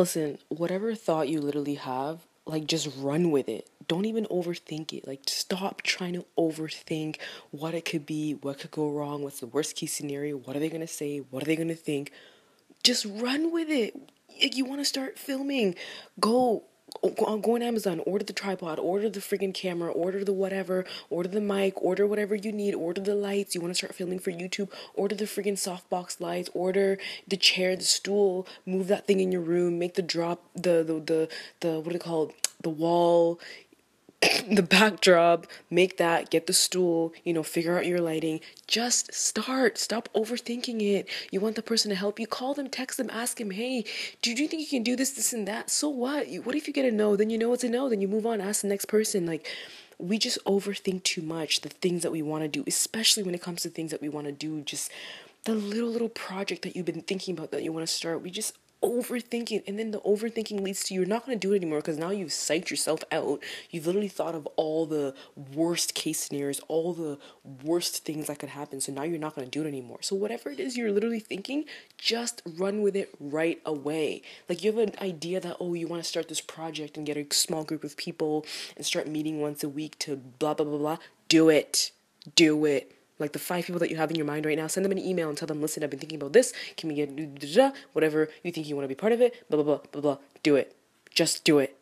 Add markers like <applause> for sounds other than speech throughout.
Listen, whatever thought you literally have, like just run with it. Don't even overthink it. Like stop trying to overthink what it could be, what could go wrong, what's the worst case scenario, what are they going to say, what are they going to think. Just run with it. Like you want to start filming, go go, uh, go on Amazon, order the tripod, order the freaking camera, order the whatever, order the mic, order whatever you need, order the lights. You want to start filming for YouTube, order the freaking softbox lights, order the chair, the stool, move that thing in your room, make the drop, the the the, the what do they call it? the wall, <laughs> the backdrop, make that, get the stool, you know, figure out your lighting. Just start. Stop overthinking it. You want the person to help you, call them, text them, ask them, hey, do you think you can do this, this, and that? So what? What if you get a no? Then you know it's a no. Then you move on, ask the next person. Like, we just overthink too much the things that we want to do, especially when it comes to things that we want to do. Just the little, little project that you've been thinking about that you want to start. We just overthinking and then the overthinking leads to you're not going to do it anymore because now you've psyched yourself out. You've literally thought of all the worst case scenarios all the worst things that could happen so now you're not going to do it anymore. So whatever it is you're literally thinking just run with it right away. Like you have an idea that oh you want to start this project and get a small group of people and start meeting once a week to blah blah blah blah do it. Do it like the five people that you have in your mind right now, send them an email and tell them, listen, I've been thinking about this. Can we get whatever you think you want to be part of it? Blah blah blah blah blah. Do it. Just do it.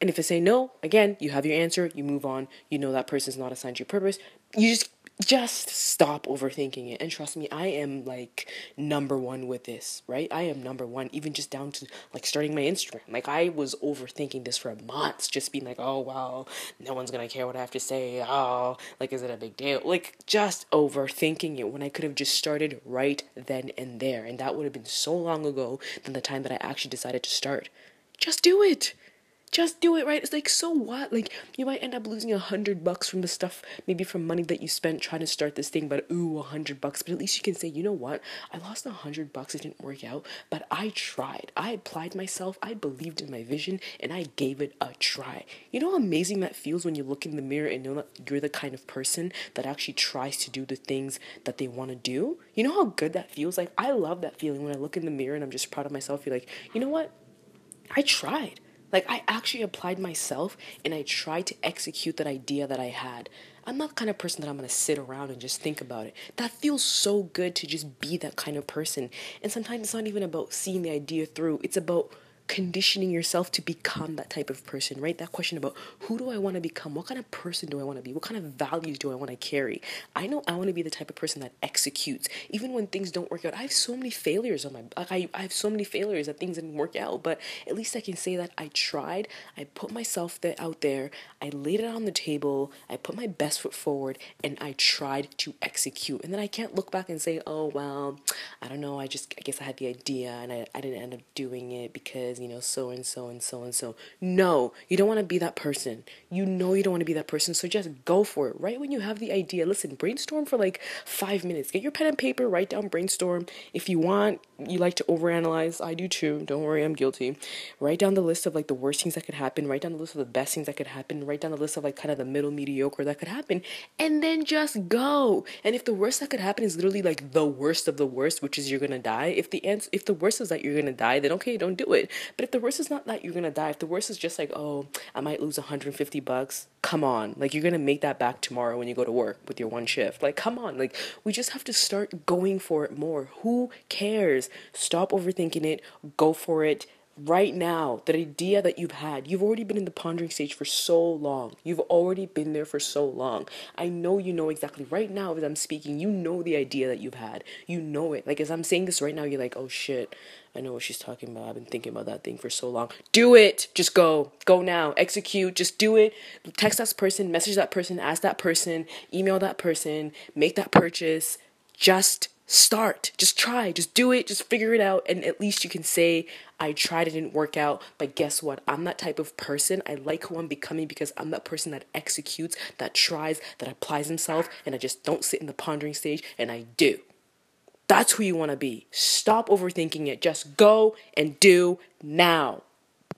And if they say no, again, you have your answer. You move on. You know that person's not assigned your purpose. You just just stop overthinking it. And trust me i am like number one with this right? I am number one even just down to like starting my instagram. Like i was overthinking this for months just being like oh well, no one's gonna care what i have to say oh like is it a big deal? Like just overthinking it when i could have just started right then and there. And that would have been so long ago than the time that i actually decided to start. Just do it just do it right? It's like so what? Like you might end up losing a hundred bucks from the stuff maybe from money that you spent trying to start this thing but ooh a hundred bucks. But at least you can say you know what? I lost a hundred bucks. It didn't work out but i tried. I applied myself. I believed in my vision and i gave it a try. You know how amazing that feels when you look in the mirror and know that you're the kind of person that actually tries to do the things that they want to do? You know how good that feels? Like i love that feeling when i look in the mirror and i'm just proud of myself. You're like you know what? I tried like I actually applied myself and I tried to execute that idea that I had. I'm not the kind of person that I'm to sit around and just think about it. That feels so good to just be that kind of person. And sometimes it's not even about seeing the idea through. It's about conditioning yourself to become that type of person, right? That question about who do I want to become? What kind of person do I want to be? What kind of values do I want to carry? I know I want to be the type of person that executes. Even when things don't work out, I have so many failures on my like I, I have so many failures that things didn't work out, but at least I can say that I tried, I put myself there, out there, I laid it on the table, I put my best foot forward, and I tried to execute. And then I can't look back and say, oh well, I don't know, I just I guess I had the idea and I, I didn't end up doing it because you know, so and so and so and so. No, you don't want to be that person. You know you don't want to be that person, so just go for it. Right when you have the idea, listen, brainstorm for like five minutes. Get your pen and paper, write down brainstorm. If you want, you like to overanalyze. I do too. Don't worry, I'm guilty. Write down the list of like the worst things that could happen. Write down the list of the best things that could happen. Write down the list of like kind of the middle mediocre that could happen. And then just go. And if the worst that could happen is literally like the worst of the worst, which is you're gonna die, if the answer if the worst is that you're gonna die, then okay, don't do it. But if the worst is not that you're gonna die, if the worst is just like, oh, I might lose 150 bucks, come on. Like you're gonna make that back tomorrow when you go to work with your one shift. Like, come on. Like we just have to start going for it more. Who cares? Stop overthinking it, go for it right now, that idea that you've had, you've already been in the pondering stage for so long. You've already been there for so long. I know you know exactly right now as I'm speaking, you know the idea that you've had. You know it. Like as I'm saying this right now, you're like, oh shit, I know what she's talking about. I've been thinking about that thing for so long. Do it. Just go. Go now. Execute. Just do it. Text that person, message that person, ask that person, email that person, make that purchase. Just start. Just try. Just do it. Just figure it out. And at least you can say, I tried, it didn't work out. But guess what? I'm that type of person. I like who I'm becoming because I'm that person that executes, that tries, that applies himself. And I just don't sit in the pondering stage and I do. That's who you want to be. Stop overthinking it. Just go and do now.